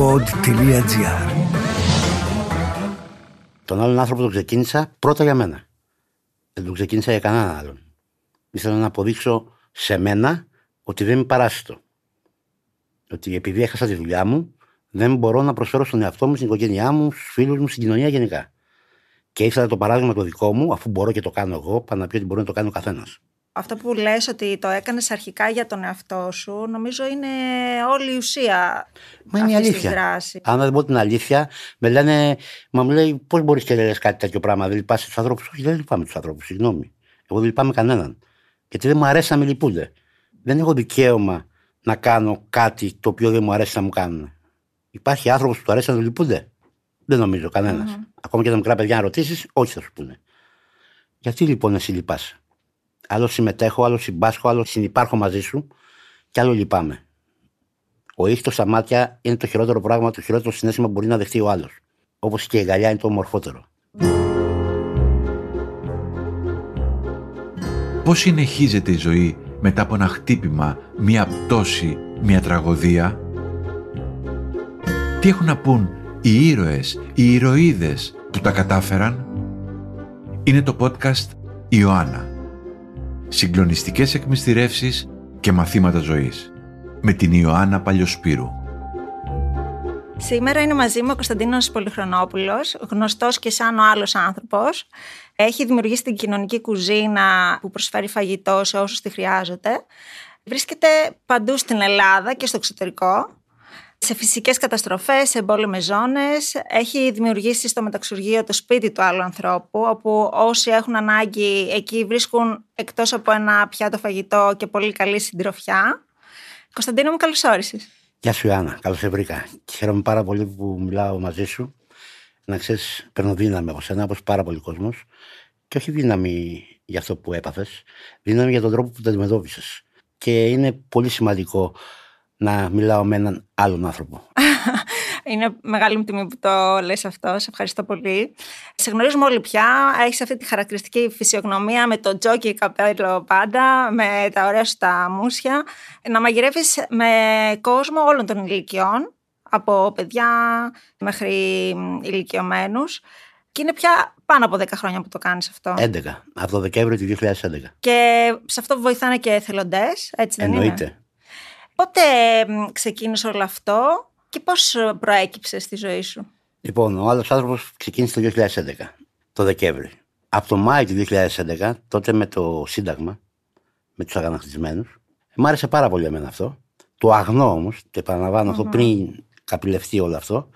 pod.gr Τον άλλον άνθρωπο τον ξεκίνησα πρώτα για μένα. Δεν τον ξεκίνησα για κανέναν άλλον. Ήθελα να αποδείξω σε μένα ότι δεν είμαι παράσιτο. Ότι επειδή έχασα τη δουλειά μου, δεν μπορώ να προσφέρω στον εαυτό μου, στην οικογένειά μου, στους φίλους μου, στην κοινωνία γενικά. Και ήθελα το παράδειγμα το δικό μου, αφού μπορώ και το κάνω εγώ, πάνω να πει ότι μπορεί να το κάνει ο καθένας. Αυτό που λες ότι το έκανες αρχικά για τον εαυτό σου, νομίζω είναι όλη η ουσία Μα είναι η αυτής της αλήθεια. δράσης. Αν δεν πω την αλήθεια, με λένε, μα μου λέει, πώς μπορείς και λες κάτι τέτοιο πράγμα, δεν λυπάσαι τους ανθρώπους. Όχι, δεν λυπάμαι τους ανθρώπους, συγγνώμη. Εγώ δεν λυπάμαι κανέναν. Γιατί δεν μου αρέσει να με λυπούνται. Δεν έχω δικαίωμα να κάνω κάτι το οποίο δεν μου αρέσει να μου κάνουν. Υπάρχει άνθρωπος που του αρέσει να του λυπούνται. Δεν νομίζω κανένας. Ακόμα και τα μικρά παιδιά να ρωτήσεις, όχι θα σου πούνε. Γιατί λοιπόν εσύ λυπάσαι; Άλλο συμμετέχω, άλλο συμπάσχω, άλλο συνυπάρχω μαζί σου και άλλο λυπάμαι. Ο ήχτο στα μάτια είναι το χειρότερο πράγμα, το χειρότερο συνέστημα που μπορεί να δεχτεί ο άλλος. Όπως και η γαλιά είναι το ομορφότερο. Πώς συνεχίζεται η ζωή μετά από ένα χτύπημα, μία πτώση, μία τραγωδία; Τι έχουν να πούν οι ήρωες, οι ηρωίδες που τα κατάφεραν; Είναι το podcast «Ιωάννα». Συγκλονιστικές εκμυστηρεύσεις και μαθήματα ζωής. Με την Ιωάννα Παλιοσπύρου. Σήμερα είναι μαζί μου ο Κωνσταντίνος Πολυχρονόπουλος, γνωστός και σαν ο άλλος άνθρωπος. Έχει δημιουργήσει την κοινωνική κουζίνα που προσφέρει φαγητό σε όσους τη χρειάζονται. Βρίσκεται παντού στην Ελλάδα και στο εξωτερικό. Σε φυσικές καταστροφές, σε εμπόλεμες ζώνες. Έχει δημιουργήσει στο μεταξουργείο το σπίτι του άλλου ανθρώπου, όπου όσοι έχουν ανάγκη εκεί βρίσκουν εκτός από ένα πιάτο φαγητό και πολύ καλή συντροφιά. Κωνσταντίνο μου, καλώς όρισες. Γεια σου, Ιωάννα. Καλώς σε βρήκα. Και Χαίρομαι πάρα πολύ που μιλάω μαζί σου. Να ξέρεις, παίρνω δύναμη από σένα, όπως πάρα πολλοί κόσμος. Και όχι δύναμη για αυτό που έπαθες, δύναμη για τον τρόπο που το αντιμετώπισες. Και είναι πολύ σημαντικό να μιλάω με έναν άλλον άνθρωπο. Είναι μεγάλη μου τιμή που το λες αυτό. Σε ευχαριστώ πολύ. Σε γνωρίζουμε όλοι πια. Έχεις αυτή τη χαρακτηριστική φυσιογνωμία με το τζόκι καπέλο πάντα, με τα ωραία σου τα μουσια. Να μαγειρεύεις με κόσμο όλων των ηλικιών, από παιδιά μέχρι ηλικιωμένους. Και είναι πια πάνω από 10 χρόνια που το κάνεις αυτό. 11, από το Δεκέμβριο του 2011. Και σε αυτό βοηθάνε και εθελοντές, έτσι δεν είναι; Εννοείται. Πότε μ, ξεκίνησε όλο αυτό και πώς προέκυψε στη ζωή σου; Λοιπόν, ο άλλος άνθρωπος ξεκίνησε το 2011, το Δεκέμβρη. Από το Μάιο του 2011, τότε με το Σύνταγμα, με τους αγανακτισμένους, μ' άρεσε πάρα πολύ εμένα αυτό. Το αγνό όμως, το επαναλαμβάνω αυτό πριν καπηλευτεί όλο αυτό.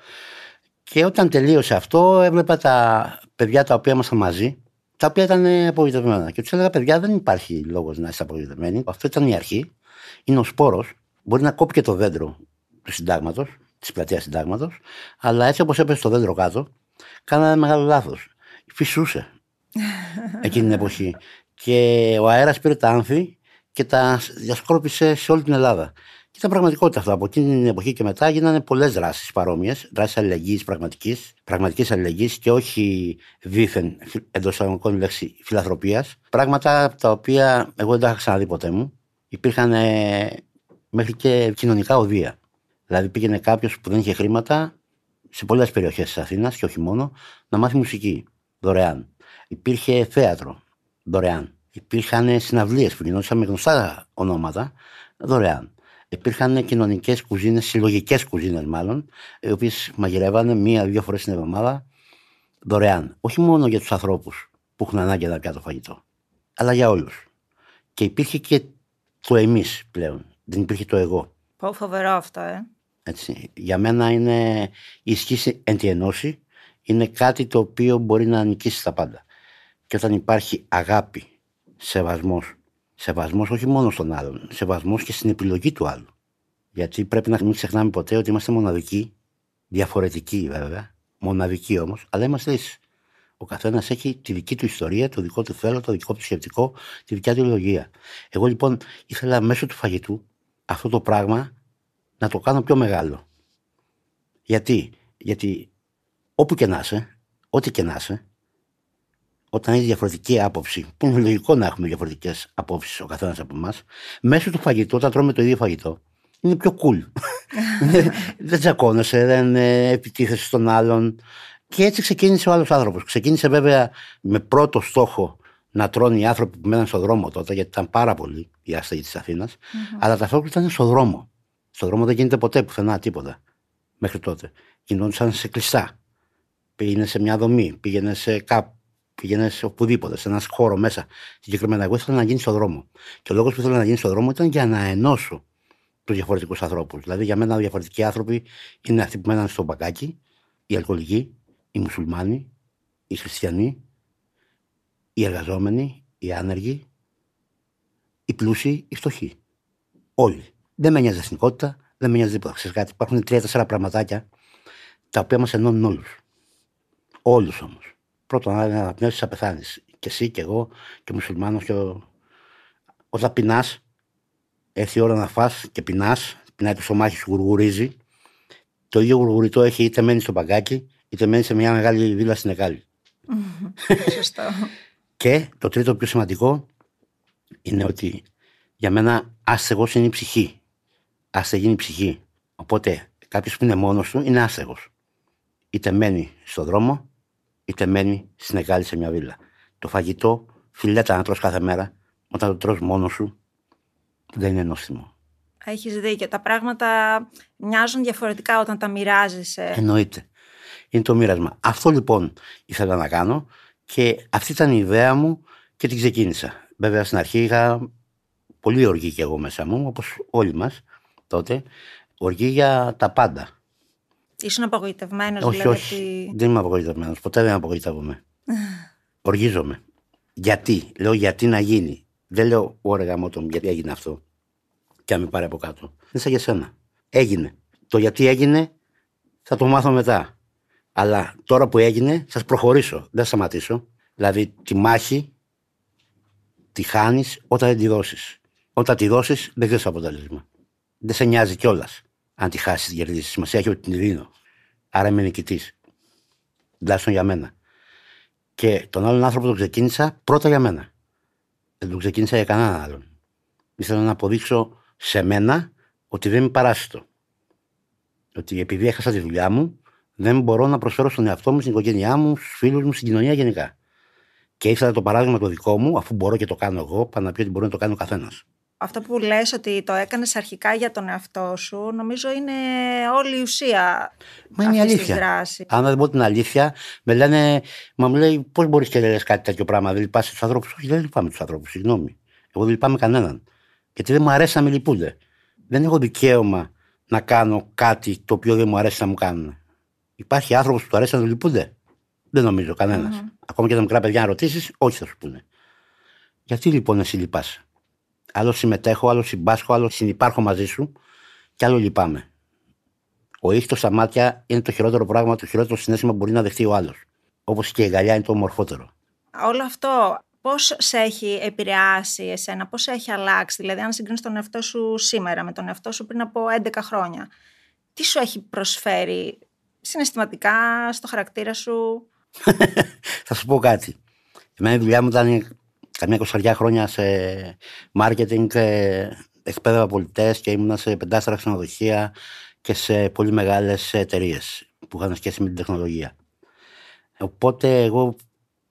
Και όταν τελείωσε αυτό, έβλεπα τα παιδιά τα οποία ήμασταν μαζί, τα οποία ήταν απογοητευμένα. Και τους έλεγα: Παιδιά, δεν υπάρχει λόγος να είστε απογοητευμένοι. Αυτό ήταν η αρχή. Είναι ο σπόρος. Μπορεί να κόπηκε το δέντρο του συντάγματος, της πλατείας συντάγματος, αλλά έτσι όπως έπεσε το δέντρο κάτω, κάνανε ένα μεγάλο λάθος. Φυσούσε εκείνη την εποχή. Και ο αέρας πήρε τα άνθη και τα διασκόρπισε σε όλη την Ελλάδα. Και ήταν πραγματικότητα αυτό. Από εκείνη την εποχή και μετά γίνανε πολλές δράσεις παρόμοιες, δράσεις αλληλεγγύης πραγματικής, πραγματικής αλληλεγγύης και όχι δίθεν εντός εισαγωγικών λέξη φιλανθρωπίας. Πράγματα τα οποία εγώ δεν τα είχα ξαναδεί ποτέ μου. Υπήρχαν ε, μέχρι και κοινωνικά οδεία. Δηλαδή πήγαινε κάποιος που δεν είχε χρήματα σε πολλές περιοχές της Αθήνας και όχι μόνο να μάθει μουσική δωρεάν. Υπήρχε θέατρο δωρεάν. Υπήρχαν συναυλίες που γινόντουσαν με γνωστά ονόματα δωρεάν. Υπήρχαν κοινωνικές κουζίνες, συλλογικές κουζίνες μάλλον, οι οποίες μαγειρεύανε μία-δύο φορές την εβδομάδα δωρεάν. Όχι μόνο για τους ανθρώπους που έχουν ανάγκη να πιάτο φαγητό, αλλά για όλους. Και υπήρχε και το εμείς πλέον. Δεν υπήρχε το εγώ. Πω φοβερό αυτό, ε. Έτσι. Για μένα είναι η ισχύ εν τη ενώση είναι κάτι το οποίο μπορεί να νικήσει τα πάντα. Και όταν υπάρχει αγάπη, σεβασμός, σεβασμός όχι μόνο στον άλλον, σεβασμός και στην επιλογή του άλλου. Γιατί πρέπει να μην ξεχνάμε ποτέ ότι είμαστε μοναδικοί, διαφορετικοί βέβαια, μοναδικοί όμως, αλλά είμαστε ίσοι. Ο καθένας έχει τη δική του ιστορία, το δικό του θέλω, το δικό του σκεπτικό, τη δικιά του ιδεολογία. Εγώ λοιπόν ήθελα μέσω του φαγητού αυτό το πράγμα να το κάνω πιο μεγάλο. Γιατί, Γιατί όπου και να είσαι, ό,τι και να είσαι, όταν έχεις διαφορετική άποψη, που είναι λογικό να έχουμε διαφορετικές απόψεις ο καθένας από εμάς, μέσω του φαγητού, όταν τρώμε το ίδιο φαγητό, είναι πιο cool. δεν τσακώνεσαι, δεν ε, επιτίθεσαι στον άλλον. Και έτσι ξεκίνησε ο άλλος άνθρωπος. Ξεκίνησε βέβαια με πρώτο στόχο να τρώνε οι άνθρωποι που μέναν στον δρόμο τότε, γιατί ήταν πάρα πολλοί οι άστεγοι της Αθήνας, mm-hmm. αλλά ταυτόχρονα ήταν στον δρόμο. Στον δρόμο δεν γίνεται ποτέ πουθενά τίποτα μέχρι τότε. Γινόντουσαν σε κλειστά. Πήγαινε σε μια δομή, πήγαινε σε κάπου, πήγαινε σε οπουδήποτε, σε ένας χώρος μέσα. Συγκεκριμένα, εγώ ήθελα να γίνει στον δρόμο. Και ο λόγος που ήθελα να γίνει στον δρόμο ήταν για να ενώσω τους διαφορετικούς ανθρώπους. Δηλαδή, για μένα, διαφορετικοί άνθρωποι είναι αυτοί που μέναν στο μπακάκι, οι αλκοολικοί, οι μουσουλμάνοι, οι χριστιανοί, οι εργαζόμενοι, οι άνεργοι, οι πλούσιοι, οι φτωχοί. Όλοι. Δεν με νοιάζει εθνικότητα, δεν με νοιάζει τίποτα. Ξέρεις κάτι, υπάρχουν τρία-τέσσερα πραγματάκια τα οποία μας ενώνουν όλους. Όλους όμως. Πρώτον, να αναπνεύσει θα πεθάνεις. Και εσύ και εγώ και ο μουσουλμάνος και ο... Όταν πεινάς, έρθει η ώρα να φας και πεινάς, πεινάει το σωμάχι σου, γουργουρίζει. Το ίδιο γουργουριτό έχει είτε μένει στο παγκάκι, είτε μένει σε μια μεγάλη βίλα στην Εκάλη. Σωστό. Και το τρίτο πιο σημαντικό είναι ότι για μένα άστεγο είναι η ψυχή. Άστεγη είναι η ψυχή. Οπότε κάποιος που είναι μόνος του είναι άστεγο. Είτε μένει στον δρόμο, είτε μένει στην Εκάλη σε μια βίλα. Το φαγητό, φιλέτα να τρως κάθε μέρα, όταν το τρως μόνος σου, δεν είναι νόστιμο. Έχεις δίκιο. Τα πράγματα μοιάζουν διαφορετικά όταν τα μοιράζεσαι. Εννοείται. Είναι το μοίρασμα. Αυτό λοιπόν ήθελα να κάνω και αυτή ήταν η ιδέα μου και την ξεκίνησα. Βέβαια στην αρχή είχα πολύ οργή και εγώ μέσα μου, όπως όλοι μας τότε, οργή για τα πάντα. Ήσουν απογοητευμένος, όχι, δηλαδή. όχι, ότι- δεν είμαι απογοητευμένος, ποτέ δεν απογοητεύομαι. Οργίζομαι. Γιατί, λέω γιατί να γίνει; Δεν λέω ωραία γαμώτο μου γιατί έγινε αυτό; Και αν με πάρει από κάτω. Είναι σαν για σένα. Έγινε. Το γιατί έγινε θα το μάθω μετά. Αλλά τώρα που έγινε θα προχωρήσω. Δεν θα σταματήσω. Δηλαδή τη μάχη τη χάνεις όταν δεν τη δώσεις. Όταν τη δώσεις δεν ξέρεις το αποτέλεσμα. Δεν σε νοιάζει κιόλας αν τη χάσεις την κερδίσει. Σημασία έχει ότι την δίνω. Άρα είμαι νικητής. Τουλάχιστον για μένα. Και τον άλλον άνθρωπο τον ξεκίνησα πρώτα για μένα. Δεν τον ξεκίνησα για κανέναν άλλον. Ήθελα να αποδείξω σε μένα ότι δεν είμαι παράσιτο. Ότι επειδή έχασα τη δουλειά μου, δεν μπορώ να προσφέρω στον εαυτό μου, στην οικογένειά μου, στους φίλους μου, στην κοινωνία γενικά. Και ήθελα το παράδειγμα το δικό μου, αφού μπορώ και το κάνω εγώ, πάνω να πει ότι μπορεί να το κάνει ο καθένας. Αυτό που λες ότι το έκανες αρχικά για τον εαυτό σου, νομίζω είναι όλη η ουσία Μα είναι η αυτής της αλήθεια. δράσης. Αν δεν πω την αλήθεια, με λένε, μα μου λέει, πώς μπορείς και λες κάτι τέτοιο πράγμα, δεν λυπάσαι τους ανθρώπους. Όχι, δεν λυπάμαι τους ανθρώπους, συγγνώμη. Εγώ δεν λυπάμαι κανέναν. Γιατί δεν μου αρέσει να με λυπούνται. Δεν έχω δικαίωμα να κάνω κάτι το οποίο δεν μου αρέσει να μου κάνουν. Υπάρχει άνθρωπος που του αρέσει να του λυπούνται. Δεν νομίζω κανένας. Ακόμα και τα μικρά παιδιά να ρωτήσεις, όχι θα σου πούνε. Γιατί λοιπόν εσύ λυπάσαι. Άλλο συμμετέχω, άλλο συμπάσχω, άλλο συνυπάρχω μαζί σου και άλλο λυπάμαι. Ο ήχτο στα μάτια είναι το χειρότερο πράγμα, το χειρότερο συνέστημα που μπορεί να δεχτεί ο άλλος. Όπως και η γαλιά είναι το ομορφότερο. Όλο αυτό πώς σε έχει επηρεάσει εσένα, πώς σε έχει αλλάξει, δηλαδή αν συγκρίνεις τον εαυτό σου σήμερα με τον εαυτό σου πριν από 11 χρόνια, τι σου έχει προσφέρει συναισθηματικά στο χαρακτήρα σου. Θα σου πω κάτι. Εμένα η δουλειά μου ήταν καμιά εικοσαριά χρόνια σε marketing, ε, εκπαίδευα πολιτές και ήμουνα σε πεντάστερα ξενοδοχεία και σε πολύ μεγάλες εταιρείες που είχαν σχέση με την τεχνολογία. Οπότε εγώ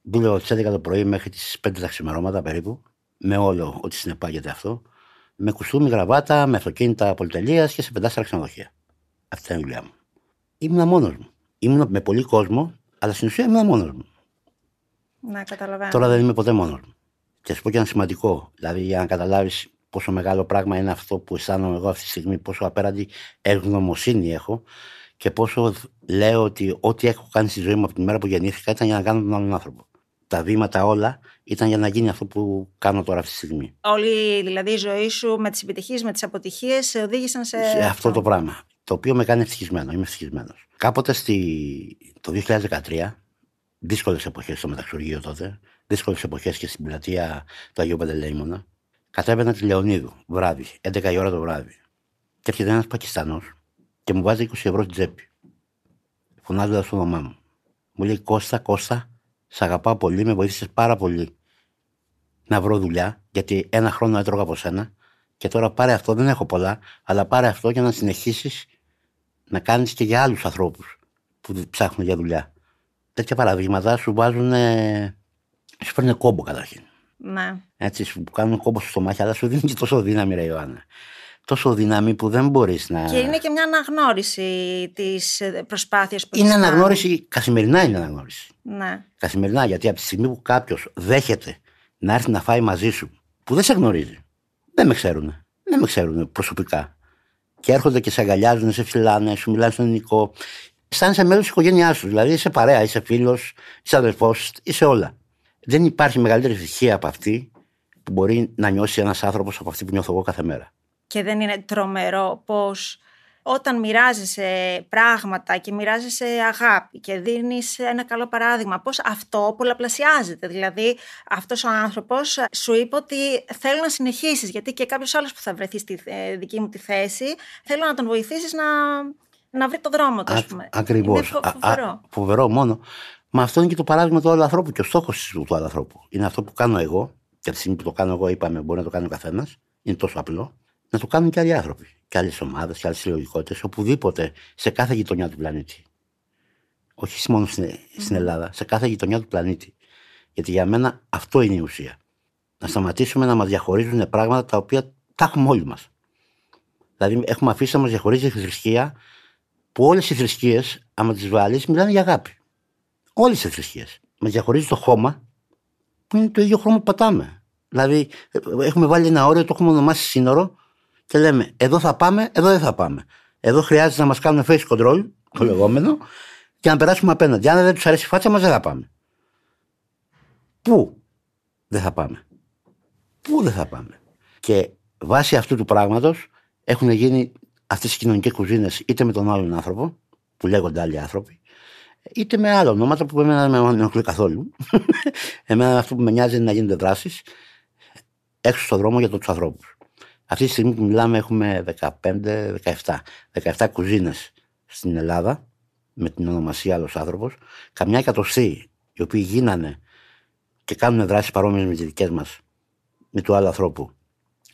δούλευα τις 11 το πρωί μέχρι τις 5 τα ξημερώματα περίπου, με όλο ό,τι συνεπάγεται αυτό, με κουστούμι, γραβάτα, με αυτοκίνητα πολυτελείας και σε πεντάστερα ξενοδοχεία. Αυτή ήταν η δουλειά μου. Ήμουνα μόνος μου. Ήμουνα με πολύ κόσμο, αλλά στην ουσία ήμουνα μόνος μου. Να καταλαβαίνω. Τώρα δεν είμαι ποτέ μόνος μου. Και θα σου πω και ένα σημαντικό. Δηλαδή, για να καταλάβεις πόσο μεγάλο πράγμα είναι αυτό που αισθάνομαι εγώ αυτή τη στιγμή, πόσο απέραντη ευγνωμοσύνη έχω και πόσο λέω ότι ό,τι έχω κάνει στη ζωή μου από τη μέρα που γεννήθηκα ήταν για να κάνω τον άλλον άνθρωπο. Τα βήματα όλα ήταν για να γίνει αυτό που κάνω τώρα αυτή τη στιγμή. Όλη δηλαδή η ζωή σου με τις επιτυχίες, με τις αποτυχίες σε οδήγησαν σε, σε αυτό το πράγμα. Το οποίο με κάνει ευτυχισμένο. Είμαι ευτυχισμένος. Κάποτε στη, το 2013, δύσκολες εποχές στο μεταξουργείο τότε, δύσκολες εποχές και στην πλατεία του Αγίου Παντελεήμονα, κατέβαινα τη Λεωνίδου βράδυ, 11 η ώρα το βράδυ. Και έρχεται ένας Πακιστανός και μου βάζει 20 ευρώ στην τσέπη. Φωνάζοντας το όνομά μου. Μου λέει Κώστα, Κώστα, σε αγαπάω πολύ, με βοήθησες πάρα πολύ να βρω δουλειά, γιατί ένα χρόνο έτρωγα από σένα Και τώρα πάρε αυτό, δεν έχω πολλά, αλλά πάρε αυτό για να συνεχίσεις να κάνεις και για άλλους ανθρώπους που ψάχνουν για δουλειά. Τέτοια παραδείγματα σου βάζουν. σου φέρνουν κόμπο καταρχήν. Ναι. Έτσι, σου κάνουν κόμπο στο στομάχι, αλλά σου δίνει και τόσο δύναμη, ρε Ιωάννα. Τόσο δύναμη που δεν μπορείς να. Και είναι και μια αναγνώριση της προσπάθειας που Είναι έχεις κάνει. αναγνώριση, καθημερινά είναι αναγνώριση. Ναι. Καθημερινά, γιατί από τη στιγμή που κάποιος δέχεται να έρθει να φάει μαζί σου, που δεν σε γνωρίζει, δεν με ξέρουν. Δεν με ξέρουν προσωπικά. Και έρχονται και σε αγκαλιάζουν, σε φυλάνε, σου μιλάνε στον ελληνικό. Αισθάνεσαι μέλος της οικογένειάς σου. Δηλαδή είσαι παρέα, είσαι φίλος, είσαι αδελφό, είσαι όλα. Δεν υπάρχει μεγαλύτερη ευτυχία από αυτή που μπορεί να νιώσει ένας άνθρωπος από αυτή που νιώθω εγώ κάθε μέρα. Και δεν είναι τρομερό πως όταν μοιράζεσαι πράγματα και μοιράζεσαι αγάπη και δίνεις ένα καλό παράδειγμα, πως αυτό πολλαπλασιάζεται. Δηλαδή αυτός ο άνθρωπος σου είπε ότι θέλω να συνεχίσεις, γιατί και κάποιος άλλος που θα βρεθεί στη ε, δική μου τη θέση, θέλω να τον βοηθήσεις να, να βρει το δρόμο του, ας πούμε. Ακριβώς. Είναι φο- φοβερό. Φοβερό μόνο. Μα αυτό είναι και το παράδειγμα του άλλου ανθρώπου και ο στόχος του άλλου ανθρώπου. Είναι αυτό που κάνω εγώ. Και από τη στιγμή που το κάνω εγώ, είπαμε, μπορεί να το κάνει ο καθένας. Είναι τόσο απλό. Να το κάνουν και άλλοι άνθρωποι. Και άλλες ομάδες και άλλες συλλογικότητες, οπουδήποτε, σε κάθε γειτονιά του πλανήτη. Όχι μόνο στην, στην Ελλάδα, σε κάθε γειτονιά του πλανήτη. Γιατί για μένα αυτό είναι η ουσία. Να σταματήσουμε να μας διαχωρίζουν πράγματα τα οποία τα έχουμε όλοι μας. Δηλαδή, έχουμε αφήσει να μας διαχωρίζει η θρησκεία που όλες οι θρησκείες, άμα τις βάλεις, μιλάνε για αγάπη. Όλες οι θρησκείες. Μας διαχωρίζει το χώμα, που είναι το ίδιο χρώμα που πατάμε. Δηλαδή, ε, έχουμε βάλει ένα όριο, το έχουμε ονομάσει σύνορο και λέμε εδώ θα πάμε, εδώ δεν θα πάμε. Εδώ χρειάζεται να μας κάνουν face control, το λεγόμενο, και να περάσουμε απέναντι. Αν δεν τους αρέσει η φάτσα μας, δεν θα πάμε. Πού δεν θα πάμε; Πού δεν θα πάμε; Και βάσει αυτού του πράγματος έχουν γίνει αυτές οι κοινωνικές κουζίνες είτε με τον άλλον άνθρωπο, που λέγονται άλλοι άνθρωποι, είτε με άλλα ονόματα που εμένα δεν με ενοχλεί καθόλου. εμένα αυτό που με νοιάζει είναι να γίνονται δράσεις έξω στον δρόμο για τους ανθρώπους. Αυτή τη στιγμή που μιλάμε έχουμε 15-17 17 κουζίνες στην Ελλάδα με την ονομασία άλλος άνθρωπος. Καμιά εκατοστή οι οποίοι γίνανε και κάνουν δράσεις παρόμοιες με τις δικές μας με του άλλου ανθρώπου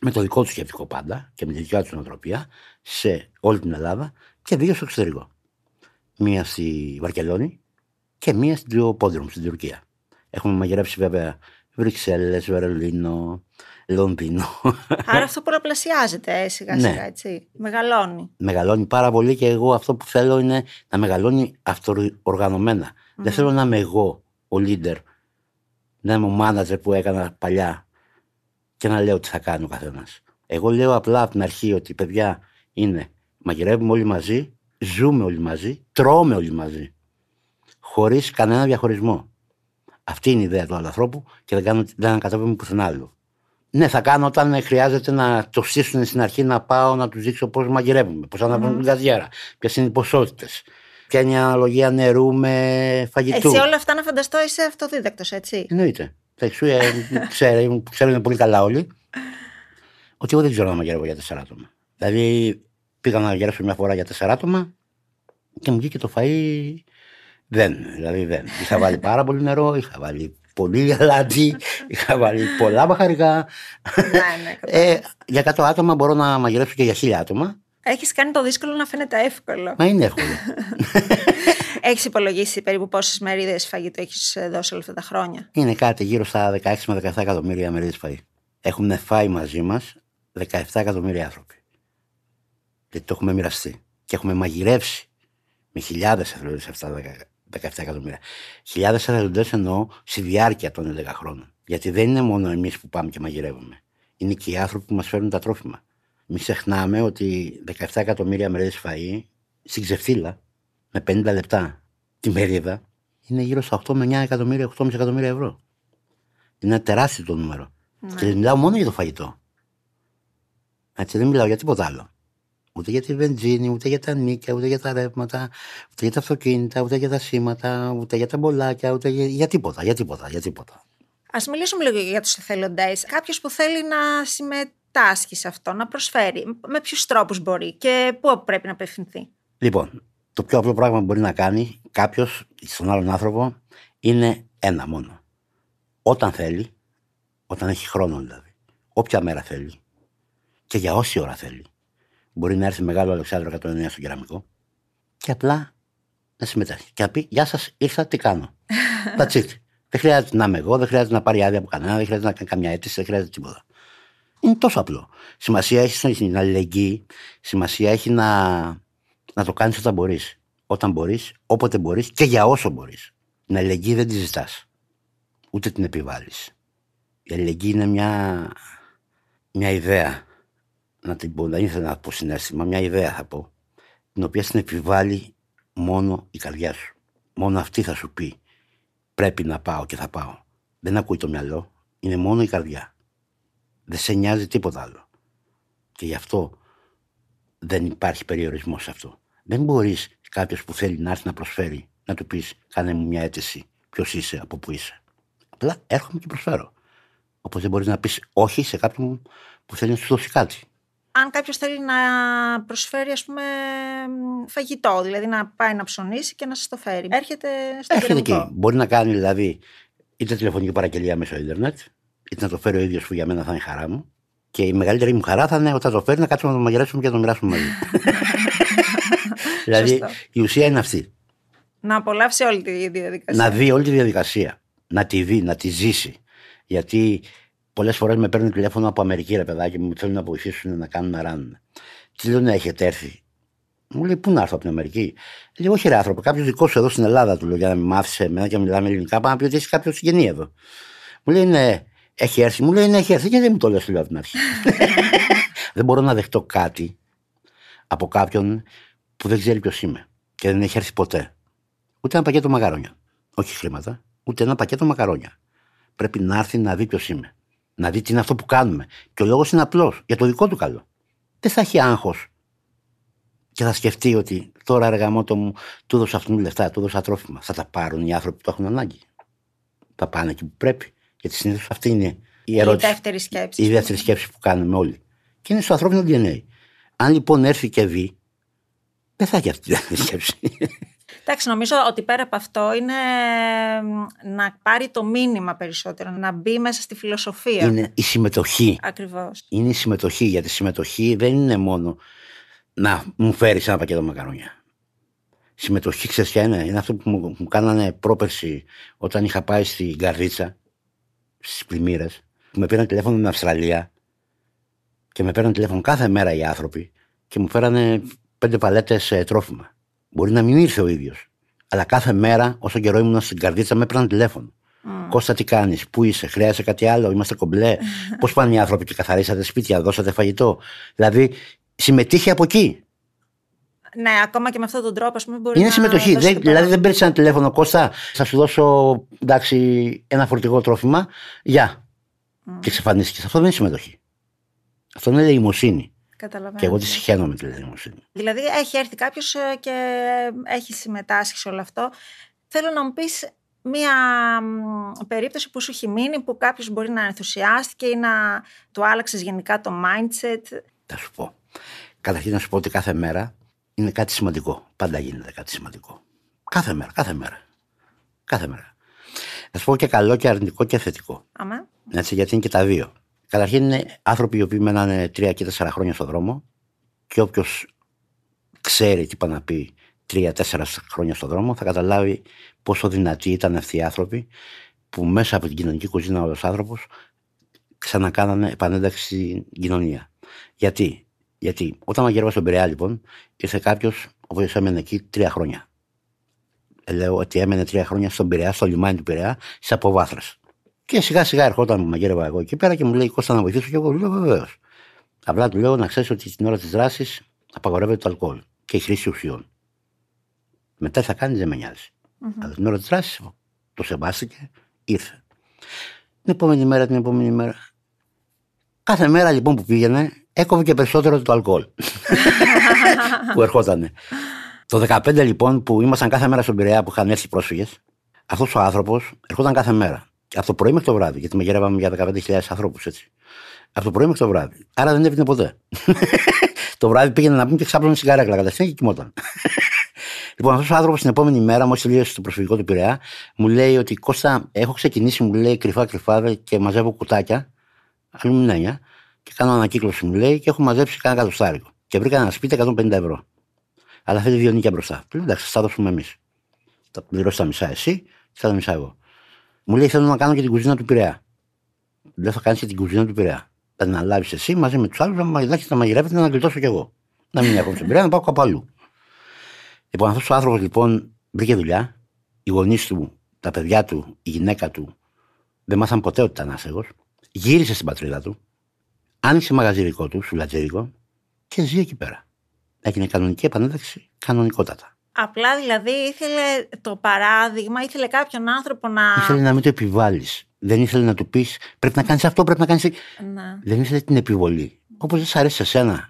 με το δικό τους σκεπτικό πάντα και με τη δικιά τους νοοτροπία σε όλη την Ελλάδα και δύο στο εξωτερικό. Μία στη Βαρκελόνη και μία στην Πόντρομ, στην Τουρκία. Έχουμε μαγειρέψει βέβαια Βρυξέλλες, Βερολίνο, Λονδίνο. Άρα αυτό πολλαπλασιάζεται ε, σιγά Ναι. σιγά, έτσι. Μεγαλώνει. μεγαλώνει πάρα πολύ και εγώ αυτό που θέλω είναι να μεγαλώνει αυτοοργανωμένα. Δεν θέλω να είμαι εγώ ο leader, να είμαι ο manager που έκανα παλιά και να λέω τι θα κάνει ο καθένας. Εγώ λέω απλά από την αρχή ότι παιδιά είναι μαγειρεύουμε όλοι μαζί, ζούμε όλοι μαζί, τρώμε όλοι μαζί. Χωρίς κανένα διαχωρισμό. Αυτή είναι η ιδέα του άλλου ανθρώπου και δεν, κάνω, δεν ανακατεύουμε πουθενά άλλο. Ναι, θα κάνω όταν χρειάζεται να το στήσουν στην αρχή να πάω να τους δείξω πώς μαγειρεύουμε, πώς αναβαίνουν την καζιέρα, ποιες είναι οι ποσότητες, ποια είναι η αναλογία νερού με φαγητού. Εσύ όλα αυτά να φανταστώ είσαι αυτοδίδακτος, έτσι; Εννοείται. Τα εξούια ξέρουν, ξέρουν πολύ καλά όλοι ότι εγώ δεν ξέρω να μαγειρεύω για τέσσερα άτομα. Δηλαδή πήγα να μαγειρεύσω μια φορά για τέσσερα άτομα και μου βγήκε το φαΐ δεν. Δηλαδή δεν. Είχα βάλει πάρα πολύ νερό, είχα βάλει πολύ αλάτι, είχα βάλει πολλά μπαχαρικά. ναι, ναι. Ε, για 100 άτομα μπορώ να μαγειρέψω και για 1000 άτομα. Έχεις κάνει το δύσκολο να φαίνεται εύκολο. Μα είναι εύκολο. Έχεις υπολογίσει περίπου πόσες μερίδες φαγητού έχεις δώσει όλα αυτά τα χρόνια; είναι κάτι γύρω στα 16 με 17 εκατομμύρια μερίδες φαΐ. Έχουν φάει μαζί μας 17 εκατομμύρια άνθρωποι. Γιατί το έχουμε μοιραστεί. Και έχουμε μαγειρεύσει με χιλιάδες εθελοντέ αυτά τα 17 εκατομμύρια. Χιλιάδες εθελοντέ εννοώ στη διάρκεια των 11 χρόνων. Γιατί δεν είναι μόνο εμείς που πάμε και μαγειρεύουμε. Είναι και οι άνθρωποι που μας φέρνουν τα τρόφιμα. Μην ξεχνάμε ότι 17 εκατομμύρια μερίδες φαΐ στην ξεφύλα με 50 λεπτά τη μερίδα είναι γύρω στα 8 με 9 εκατομμύρια, 8,5 εκατομμύρια ευρώ. Είναι ένα τεράστιο το νούμερο. Και μιλάω μόνο για το φαγητό. Έτσι δεν μιλάω για τίποτα άλλο. Ούτε για τη βενζίνη, ούτε για τα νίκια, ούτε για τα ρεύματα, ούτε για τα αυτοκίνητα, ούτε για τα σήματα, ούτε για τα μπολάκια, ούτε για, για τίποτα, για τίποτα, για τίποτα. Ας μιλήσουμε λίγο για τους εθελοντές. Κάποιος που θέλει να συμμετάσχει σε αυτό, να προσφέρει. Με ποιους τρόπους μπορεί και πού πρέπει να απευθυνθεί; Λοιπόν, το πιο απλό πράγμα που μπορεί να κάνει κάποιος στον άλλον άνθρωπο είναι ένα μόνο. Όταν θέλει, όταν έχει χρόνο δηλαδή, όποια μέρα θέλει, και για όση ώρα θέλει. Μπορεί να έρθει μεγάλο Αλεξάνδρο 109 στο κεραμικό και απλά να συμμετέχει. Και να πει: Γεια σας, ήρθα, τι κάνω. That's it. Δεν χρειάζεται να είμαι εγώ, δεν χρειάζεται να πάρει άδεια από κανένα, δεν χρειάζεται να κάνει καμιά αίτηση, δεν χρειάζεται τίποτα. Είναι τόσο απλό. Σημασία έχει στην αλληλεγγύη, σημασία έχει να, να το κάνεις όταν μπορείς. Όταν μπορείς, όποτε μπορείς και για όσο μπορείς. Την αλληλεγγύη δεν τη ζητάς. Ούτε την επιβάλλεις. Η αλληλεγγύη είναι μια, μια ιδέα. Να την πω, δεν ήθελα να πω συνέστημα, μια ιδέα θα πω. Την οποία στην επιβάλλει μόνο η καρδιά σου. Μόνο αυτή θα σου πει πρέπει να πάω και θα πάω. Δεν ακούει το μυαλό, είναι μόνο η καρδιά. Δεν σε νοιάζει τίποτα άλλο. Και γι' αυτό δεν υπάρχει περιορισμός σε αυτό. Δεν μπορείς κάποιος που θέλει να έρθει να προσφέρει να του πεις: Κάνε μου μια αίτηση. Ποιος είσαι, από πού είσαι. Απλά έρχομαι και προσφέρω. Όπως δεν μπορείς να πεις όχι σε κάποιον που θέλει να σου δώσει κάτι αν κάποιος θέλει να προσφέρει ας πούμε φαγητό, δηλαδή να πάει να ψωνίσει και να σας το φέρει. Έρχεται στο Έρχεται εκεί. Μπορεί να κάνει δηλαδή είτε τηλεφωνική παραγγελία μέσω ίντερνετ, είτε να το φέρει ο ίδιος που για μένα θα είναι χαρά μου. Και η μεγαλύτερη μου χαρά θα είναι όταν το φέρει να κάτσουμε να το μαγειρέψουμε και να το μοιράσουμε μαζί. δηλαδή η ουσία είναι αυτή. Να απολαύσει όλη τη διαδικασία. Να δει όλη τη διαδικασία. Να τη δει, να τη ζήσει. Γιατί Πολλές φορές με παίρνουν τηλέφωνο από Αμερική, ρε παιδάκι μου, θέλουν να βοηθήσουν να κάνουν να ράνουν. Τι λέω να έχετε έρθει. Μου λέει, Πού να έρθω από την Αμερική. Λέω, Όχι, ρε άνθρωπο, κάποιος δικός σου εδώ στην Ελλάδα του λέω για να με μάθεις εμένα και να μιλάμε ελληνικά. Πάμε να πει ότι έχει κάποιος συγγενή εδώ. Μου λέει, Ναι, έχει έρθει. Μου λέει, Ναι, έχει έρθει και δεν μου το λες, λέω από την αρχή. δεν μπορώ να δεχτώ κάτι από κάποιον που δεν ξέρει ποιος είμαι και δεν έχει έρθει ποτέ. Ούτε ένα πακέτο μακαρόνια. Όχι χρήματα, ούτε ένα πακέτο μακαρόνια. Πρέπει να έρθει να δει ποιος είμαι να δει τι είναι αυτό που κάνουμε. Και ο λόγος είναι απλός, για το δικό του καλό. Δεν θα έχει άγχος και θα σκεφτεί ότι τώρα εργαμότο μου, του έδωσα αυτού λεφτά, του έδωσα τρόφιμα. Θα τα πάρουν οι άνθρωποι που το έχουν ανάγκη. Θα πάνε εκεί που πρέπει. Γιατί συνήθως αυτή είναι η ερώτηση. Η δεύτερη σκέψη. Η δεύτερη σκέψη που κάνουμε όλοι. Και είναι στο ανθρώπινο DNA. Αν λοιπόν έρθει και δει, δεν θα έχει αυτή τη δεύτερη σκέψη. Εντάξει, νομίζω ότι πέρα από αυτό είναι να πάρει το μήνυμα περισσότερο, να μπει μέσα στη φιλοσοφία. Είναι η συμμετοχή. Ακριβώς. Είναι η συμμετοχή, γιατί η συμμετοχή δεν είναι μόνο να μου φέρεις ένα πακέτο μακαρόνια. Συμμετοχή, ξέρεις ποια είναι; Είναι αυτό που μου, μου κάνανε πρόπερση όταν είχα πάει στην Καρδίτσα, στις πλημμύρες. Με πήραν τηλέφωνο στην Αυστραλία και με πήραν τηλέφωνο κάθε μέρα οι άνθρωποι και μου φέρανε πέντε παλέτες ε, τρόφιμα. Μπορεί να μην ήρθε ο ίδιος. Αλλά κάθε μέρα, όσο καιρό ήμουν στην καρδίτσα, με έπαιρναν τηλέφωνο. Mm. Κώστα, τι κάνεις, πού είσαι, χρειάζεται κάτι άλλο, είμαστε κομπλέ. Πώς πάνε οι άνθρωποι και καθαρίσατε σπίτια, δώσατε φαγητό. Δηλαδή, συμμετείχε από εκεί. Ναι, ακόμα και με αυτόν τον τρόπο, ας πούμε, μπορεί Είναι να συμμετοχή. Δεν, δηλαδή, δεν παίρνεις ένα τηλέφωνο, Κώστα, θα σου δώσω εντάξει, ένα φορτηγό τρόφιμα. Γεια. Mm. Και εξαφανίστηκε. Αυτό δεν είναι συμμετοχή. Αυτό είναι ελεημοσύνη. Και εγώ τη συχαίνω με τη δημοσύνη. Δηλαδή, έχει έρθει κάποιος ε, και έχει συμμετάσχει σε όλο αυτό. Θέλω να μου πεις μία περίπτωση που σου έχει μείνει, που κάποιος μπορεί να ενθουσιάστηκε ή να του άλλαξες γενικά το mindset. Θα σου πω. Καταρχήν να σου πω ότι κάθε μέρα είναι κάτι σημαντικό. Πάντα γίνεται κάτι σημαντικό. Κάθε μέρα, κάθε μέρα. Κάθε μέρα. Να σου πω και καλό και αρνητικό και θετικό. Αμέ. Έτσι, γιατί είναι και τα δύο. Καταρχήν είναι άνθρωποι οι οποίοι μένανε τρία και τέσσερα χρόνια στον δρόμο και όποιος ξέρει τι είπα να πει τρία-τέσσερα χρόνια στον δρόμο θα καταλάβει πόσο δυνατοί ήταν αυτοί οι άνθρωποι που μέσα από την κοινωνική κουζίνα ο άνθρωπος ξανακάνανε επανένταξη στην κοινωνία. Γιατί, Γιατί όταν μαγειρεύα στον Πειραιά, λοιπόν, ήρθε κάποιος ο οποίος έμενε εκεί τρία χρόνια. Ε, λέω ότι έμενε τρία χρόνια στον Πειραιά, στο λιμάνι του Πειραιά, σε αποβάθρες. Και σιγά σιγά ερχόταν, μαγείρευα εγώ εκεί πέρα και μου λέει Κώστα να βοηθήσω και εγώ λέω βεβαίως. Απλά του λέω να ξέρεις ότι την ώρα της δράσης απαγορεύεται το αλκοόλ και η χρήση ουσιών. Μετά θα κάνεις, δεν με νοιάζει. Mm-hmm. Αλλά την ώρα της δράσης το σεβάστηκε, ήρθε. Την επόμενη μέρα, την επόμενη μέρα. Κάθε μέρα λοιπόν που πήγαινε, έκοβε και περισσότερο το αλκοόλ. που ερχότανε. Το 15 λοιπόν που ήμασταν κάθε μέρα στον Πειραιά που είχαν έρθει πρόσφυγες, αυτός ο άνθρωπος ερχόταν κάθε μέρα. Από το πρωί μέχρι το βράδυ, γιατί μαγειρεύαμε για 15.000 ανθρώπους έτσι. Από το πρωί μέχρι το βράδυ. Άρα δεν έβγαινε ποτέ. το βράδυ πήγαινε να πούμε και ξάπλωνε σιγαρέκλα κατευθείαν και κοιμόταν. λοιπόν, αυτός ο άνθρωπος την επόμενη μέρα, μόλις τελείωσε το προσφυγικό του Πειραιά, μου λέει ότι Κώστα, έχω ξεκινήσει, μου λέει κρυφά κρυφά και μαζεύω κουτάκια. Αλουμινένια. Και και κάνω ανακύκλωση, μου λέει, και έχω μαζέψει κανένα κατοστάρικο. Και βρήκα ένα σπίτι 150 ευρώ. Αλλά θέλει δύο νίκια μπροστά. Του λέω εντάξει, θα τα δώσουμε εμείς. Θα πληρώσει τα μισά εσύ και τα μισά εγώ. Μου λέει θέλω να κάνω και την κουζίνα του Πειραιά. Δεν θα κάνεις και την κουζίνα του Πειραιά. Θα την αναλάβεις εσύ μαζί με τους άλλους να μαγειρεύετε να μαγειρεύετε να γλιτώσω κι εγώ. Να μην έχω στον Πειραιά, να πάω κάπου αλλού. Λοιπόν, αυτός ο άνθρωπος λοιπόν βρήκε δουλειά. Οι γονείς του, τα παιδιά του, η γυναίκα του δεν μάθαν ποτέ ότι ήταν άσεγος. Γύρισε στην πατρίδα του. Άνοιξε μαγαζί δικό του, σουλατζέρικο και ζει εκεί πέρα. Έγινε κανονική επανένταξη, κανονικότατα. Απλά δηλαδή ήθελε το παράδειγμα, ήθελε κάποιον άνθρωπο να. Ήθελε να μην το επιβάλλεις. Δεν ήθελε να του πεις πρέπει να κάνεις αυτό, πρέπει να κάνεις. Να. Δεν ήθελε την επιβολή. Όπως δεν σ' αρέσει σε σένα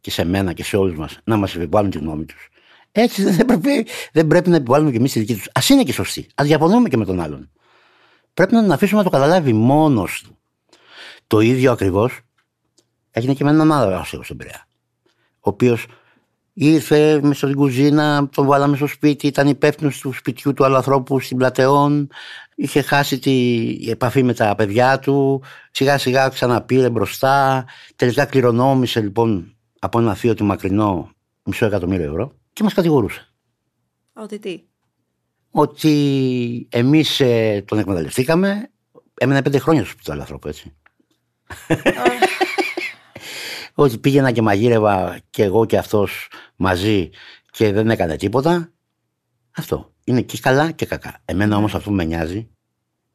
και σε μένα και σε όλους μας να μας επιβάλλουν τη γνώμη τους. Έτσι δεν πρέπει, δεν πρέπει να επιβάλλουμε και εμείς τη δική τους. Α είναι και σωστή. Α διαφωνούμε και με τον άλλον. Πρέπει να τον αφήσουμε να το καταλάβει μόνος του. Το ίδιο ακριβώς έγινε και με έναν άλλο άσχετο στον Πειραιά. Ο οποίος ήρθε μες στην κουζίνα, τον βάλαμε στο σπίτι, ήταν υπεύθυνος του σπιτιού του άλλου ανθρώπου στην Πλατεών, είχε χάσει τη επαφή με τα παιδιά του, σιγά σιγά ξαναπήρε μπροστά, τελικά κληρονόμησε λοιπόν από ένα θείο του μακρινό μισό εκατομμύριο ευρώ και μας κατηγορούσε. Ότι τι; Ότι εμείς ε, τον εκμεταλλευτήκαμε, έμενα πέντε χρόνια στο σπίτι του άλλου ανθρώπου έτσι. ότι πήγαινα και μαγείρευα και εγώ και αυτός μαζί και δεν έκανε τίποτα. Αυτό. Είναι και καλά και κακά. Εμένα όμως αυτό που με νοιάζει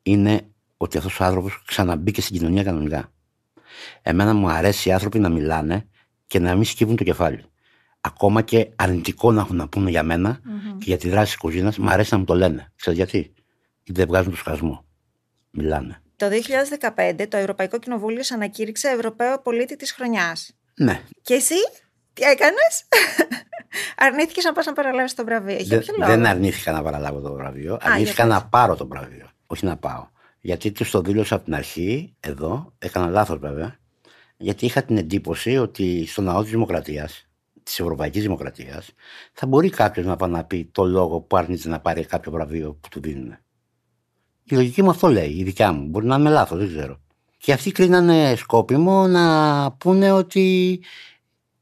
είναι ότι αυτός ο άνθρωπος ξαναμπήκε στην κοινωνία κανονικά. Εμένα μου αρέσει οι άνθρωποι να μιλάνε και να μην σκύβουν το κεφάλι. Ακόμα και αρνητικό να έχουν να πούνε για μενα και για τη δράση της κουζίνα, μου αρέσει να μου το λένε. Ξέρετε γιατί; Γιατί δεν βγάζουν το σκασμό. Μιλάνε. Το 2015 το Ευρωπαϊκό Κοινοβούλιο σε ανακήρυξε Ευρωπαίο Πολίτη της Χρονιάς. Ναι. Και εσύ; Τι έκανες; Αρνήθηκες να πας να παραλάβεις το βραβείο. Για Δεν, ποιο λόγο; δεν αρνήθηκα να παραλάβω το βραβείο. αρνήθηκα για να πάρω το βραβείο. Όχι να πάω. Γιατί του το δήλωσα από την αρχή, εδώ, έκανα λάθος βέβαια. Γιατί είχα την εντύπωση ότι στο ναό της Δημοκρατίας, της Ευρωπαϊκής Δημοκρατίας, θα μπορεί κάποιος να πάει να πει το λόγο που αρνείται να πάρει κάποιο βραβείο που του δίνουν. Η λογική μου αυτό λέει, η δικιά μου. Μπορεί να είμαι λάθος, δεν ξέρω. Και αυτοί κρίνανε σκόπιμο να πούνε ότι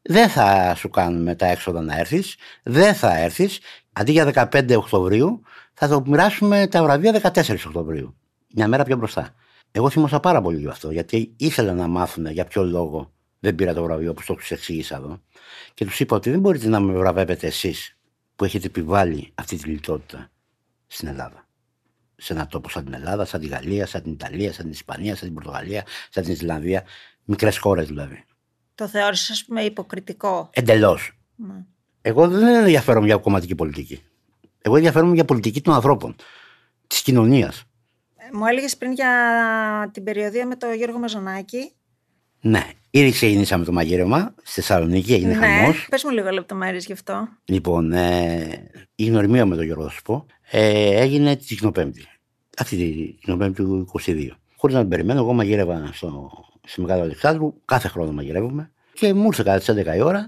δεν θα σου κάνουμε τα έξοδα να έρθεις, δεν θα έρθεις. Αντί για 15 Οκτωβρίου, θα το μοιράσουμε τα βραβεία 14 Οκτωβρίου. Μια μέρα πιο μπροστά. Εγώ θυμόσα πάρα πολύ γι' αυτό, γιατί ήθελα να μάθουν για ποιο λόγο δεν πήρα το βραβείο, όπως το τους εξήγησα εδώ. Και τους είπα ότι δεν μπορείτε να με βραβεύετε εσείς που έχετε επιβάλει αυτή τη λιτότητα στην Ελλάδα. Σε ένα τόπο σαν την Ελλάδα, σαν την Γαλλία, σαν την Ιταλία, σαν την Ισπανία, σαν την Πορτογαλία, σαν την Ισλανδία. Μικρές χώρες δηλαδή. Το θεώρησες ας πούμε υποκριτικό; Εντελώς. Ναι. Εγώ δεν ενδιαφέρομαι για κομματική πολιτική. Εγώ ενδιαφέρομαι για πολιτική των ανθρώπων, της κοινωνίας. Ε, Μου έλεγες πριν για την περιοδία με τον Γιώργο Μαζονάκη. Ναι, ήδη ξεκινήσαμε το μαγείρεμα στη Θεσσαλονίκη, έγινε ναι. χαμός. Πες μου λίγο λεπτομέρειες γι' αυτό. Λοιπόν, ε, η γνωριμία με τον Γιώργο, θα σου πω, ε, έγινε τη Κοινοπέμπτη. Αυτή τη Κοινοπέμπτη του 22. Χωρίς να την περιμένω, εγώ μαγείρευα στο, στη Μεγάλο Αλεξάνδρου, κάθε χρόνο μαγειρεύουμε. Και μου ήρθε κατά τις 11 η ώρα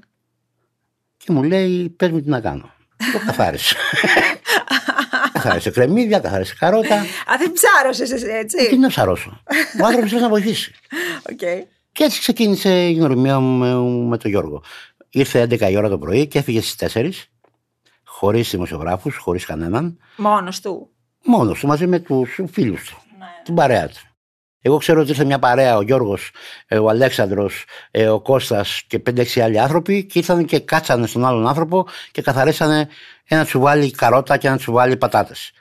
και μου λέει: Πες μου τι να κάνω. Το καθάρισα. καθάρισε κρεμμύδια, καθάρισε καρότα. Α, δεν ψάρωσες εσύ Τι έτσι. να ψαρώσω. Ο άνθρωπος θέλει να βοηθήσει. Οκ. Και έτσι ξεκίνησε η γνωριμία μου με, με τον Γιώργο. Ήρθε 11 η ώρα το πρωί και έφυγε στις 4, χωρίς δημοσιογράφους, χωρίς κανέναν, Μόνος του. μόνος του μαζί με τους φίλους του, Ναι. την παρέα του. Εγώ ξέρω ότι ήρθε μια παρέα, ο Γιώργος, ο Αλέξανδρος, ε, ο Κώστας και 5-6 άλλοι άνθρωποι και ήρθαν και κάτσανε στον άλλον άνθρωπο και καθαρίσανε ένα τσουβάλι καρότα και ένα τσουβάλι πατάτες.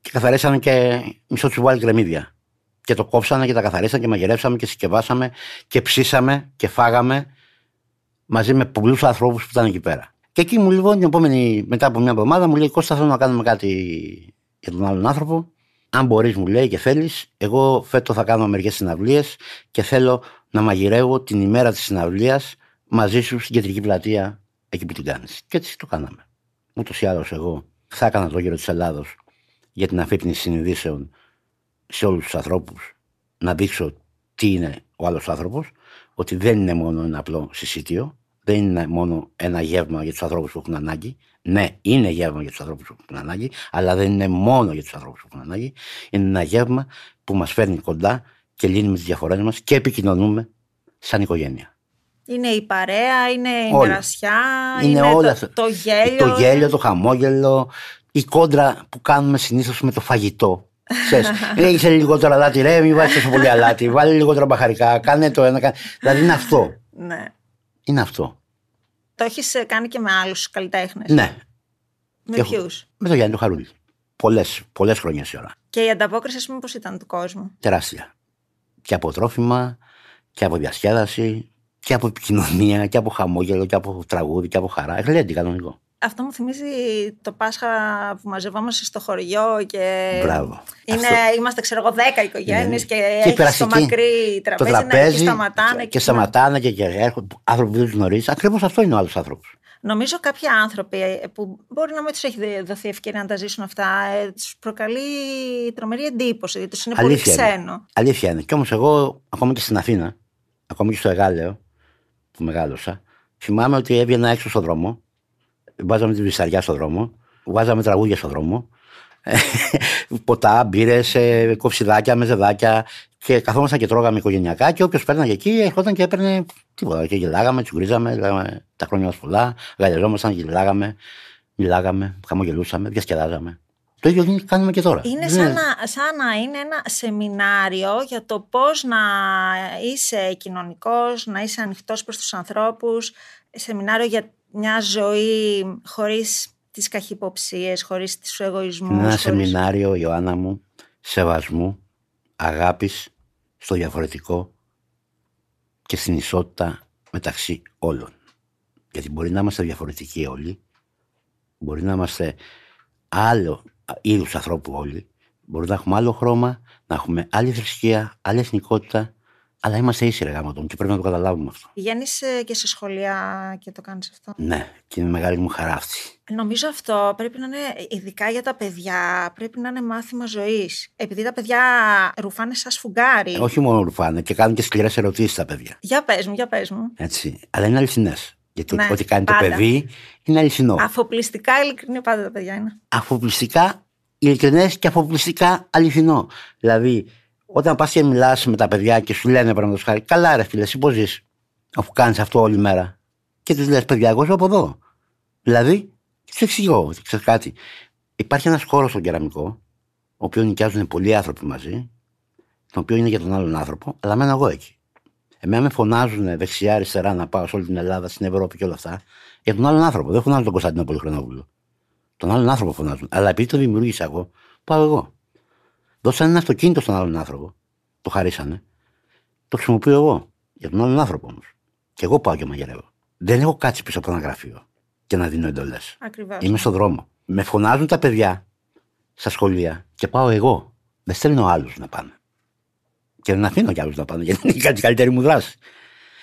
Και καθαρίσανε και μισό τσουβάλι κρεμμύδια. Και το κόψανε και τα καθαρίσανε και μαγειρέψαμε και συσκευάσαμε και ψήσαμε και φάγαμε μαζί με πολλούς ανθρώπους που ήταν εκεί πέρα. Και εκεί μου λοιπόν την επόμενη, μετά από μια εβδομάδα, μου λέει Κώστα, θέλω να κάνουμε κάτι για τον άλλον άνθρωπο. Αν μπορείς, μου λέει και θέλεις, εγώ φέτο θα κάνω μερικές συναυλίες και θέλω να μαγειρεύω την ημέρα της συναυλίας μαζί σου στην κεντρική πλατεία εκεί που την κάνεις. Και έτσι το κάναμε. Ούτως ή άλλως, εγώ θα έκανα το γύρο της Ελλάδος για την αφύπνιση συνειδήσεων σε όλους τους ανθρώπους να δείξω τι είναι ο άλλος άνθρωπος, ότι δεν είναι μόνο ένα απλό συσίτιο, δεν είναι μόνο ένα γεύμα για τους ανθρώπους που έχουν ανάγκη. Ναι, είναι γεύμα για τους ανθρώπους που έχουν ανάγκη, αλλά δεν είναι μόνο για τους ανθρώπους που έχουν ανάγκη. Είναι ένα γεύμα που μας φέρνει κοντά και λύνει με τις διαφορές μας και επικοινωνούμε σαν οικογένεια. Είναι η παρέα, είναι η Όλα. μοιρασιά, Είναι είναι, όλα το, αυτά. το γέλιο. Το γέλιο, το χαμόγελο, η κόντρα που κάνουμε συνήθως με το φαγητό. Ξέρεις, «Ε, είσαι λιγότερο αλάτι, ρε, μην βάζεις τόσο πολύ αλάτι, βάλε λιγότερο μπαχαρικά, κάνε το ένα. Κάνε... Δηλαδή είναι αυτό. Ναι. Είναι αυτό. Το έχεις κάνει και με άλλους καλλιτέχνες; Ναι, Με έχω- ποιους; με το Γιάννη το Χαρούλη. Πολλές, πολλές χρονιές η ώρα. Και η ανταπόκριση, ας πούμε, πώς ήταν του κόσμου; Τεράστια. Και από τρόφιμα, και από διασκέδαση, και από επικοινωνία, και από χαμόγελο, και από τραγούδι, και από χαρά. Γλέντι κανονικό. Αυτό μου θυμίζει το Πάσχα που μαζευόμαστε στο χωριό και. Μπράβο. Είναι, Αυτό. είμαστε, ξέρω εγώ, δέκα οικογένειες Ναι. και, Και έχει το περαστική. μακρύ το τραπέζι, ναι, τραπέζι και σταματάνε. και σταματάνε και, και έρχονται άνθρωποι που δεν τους γνωρίζεις. Ακριβώς αυτό είναι ο άλλος άνθρωπος. Νομίζω κάποιοι άνθρωποι ε, που μπορεί να μην τους έχει δει- δοθεί ευκαιρία να τα ζήσουν αυτά, τους προκαλεί τρομερή εντύπωση, γιατί τους είναι Αλήθεια πολύ είναι. ξένο. Αλήθεια είναι. Κι όμως εγώ, ακόμα και στην Αθήνα, ακόμα και στο Εγάλεο που μεγάλωσα, θυμάμαι ότι έβγαινα έξω στον δρόμο, βάζαμε τη βυσαριά στον δρόμο, βάζαμε τραγούδια στον δρόμο, ποτά, μπύρες, κοψιδάκια, μεζεδάκια και καθόμασταν και τρώγαμε οικογενειακά και όποιος πέρναγε εκεί ερχόταν και έπαιρνε τίποτα. Και γελάγαμε, τσουγκρίζαμε, λέγαμε τα χρόνια μας πολλά, γαλιαζόμασταν, γελάγαμε, μιλάγαμε, χαμογελούσαμε, διασκεδάζαμε. Το ίδιο γίνει- κάνουμε και τώρα. Είναι Δεν σαν να, σαν να είναι ένα σεμινάριο για το πώς να είσαι κοινωνικός, να είσαι ανοιχτός προς τους ανθρώπους, σεμινάριο για μια ζωή χωρίς τις καχυποψίες, χωρίς τους εγωισμούς. Είναι ένα χωρίς- σεμινάριο, Ιωάννα μου, σεβασμού, αγάπης στο διαφορετικό και στην ισότητα μεταξύ όλων. Γιατί μπορεί να είμαστε διαφορετικοί όλοι, μπορεί να είμαστε άλλο είδους ανθρώπου όλοι, μπορεί να έχουμε άλλο χρώμα, να έχουμε άλλη θρησκεία, άλλη εθνικότητα, αλλά είμαστε ίσοι ρε γάμο τον, και πρέπει να το καταλάβουμε αυτό. Πηγαίνεις ε, και σε σχολεία και το κάνεις αυτό; Ναι, και είναι μεγάλη μου χαρά αυτή. Νομίζω αυτό πρέπει να είναι, ειδικά για τα παιδιά, πρέπει να είναι μάθημα ζωής. Επειδή τα παιδιά ρουφάνε σαν σφουγγάρι. Όχι μόνο ρουφάνε και κάνουν και σκληρές ερωτήσεις τα παιδιά. Για πες μου, για πες μου. Έτσι. Αλλά είναι αληθινές. Γιατί Ναι, ό,τι κάνει πάντα. το παιδί είναι αληθινό. Αφοπλιστικά ειλικρινή πάντα τα παιδιά είναι. Αφοπλιστικά ειλικρινές και αφοπλιστικά αληθινό. Δηλαδή, όταν πας και μιλάς με τα παιδιά και σου λένε παραδείγματος χάρη, καλά ρε φίλε, εσύ πώς ζεις, αφού κάνεις αυτό όλη μέρα. Και τους λες, παιδιά, εγώ ζω από εδώ. Δηλαδή, σου εξηγώ, ότι ξέρεις κάτι. Υπάρχει ένας χώρος στον κεραμικό, ο οποίος νοικιάζουν πολλοί άνθρωποι μαζί, το οποίο είναι για τον άλλον άνθρωπο, αλλά μένω εγώ εκεί. Εμένα με φωνάζουν δεξιά-αριστερά να πάω σε όλη την Ελλάδα, στην Ευρώπη και όλα αυτά, για τον άλλον άνθρωπο. Δεν φωνάζουν τον Κωνσταντίνο Πολυχρονόπουλο. Τον άλλον άνθρωπο φωνάζουν. Αλλά επειδή το δημιούργησα εγώ, πάω εγώ. Δώσανε ένα αυτοκίνητο στον άλλον άνθρωπο. Το χαρίσανε. Το χρησιμοποιώ εγώ. Για τον άλλον άνθρωπο όμως. Και εγώ πάω και μαγειρεύω. Δεν έχω κάτσει πίσω από ένα γραφείο και να δίνω εντολές. Ακριβώς. Είμαι στον δρόμο. Με φωνάζουν τα παιδιά στα σχολεία και πάω εγώ. Δεν στέλνω άλλους να πάνε. Και δεν αφήνω κι άλλους να πάνε γιατί είναι κάτι καλύτερη μου δράση.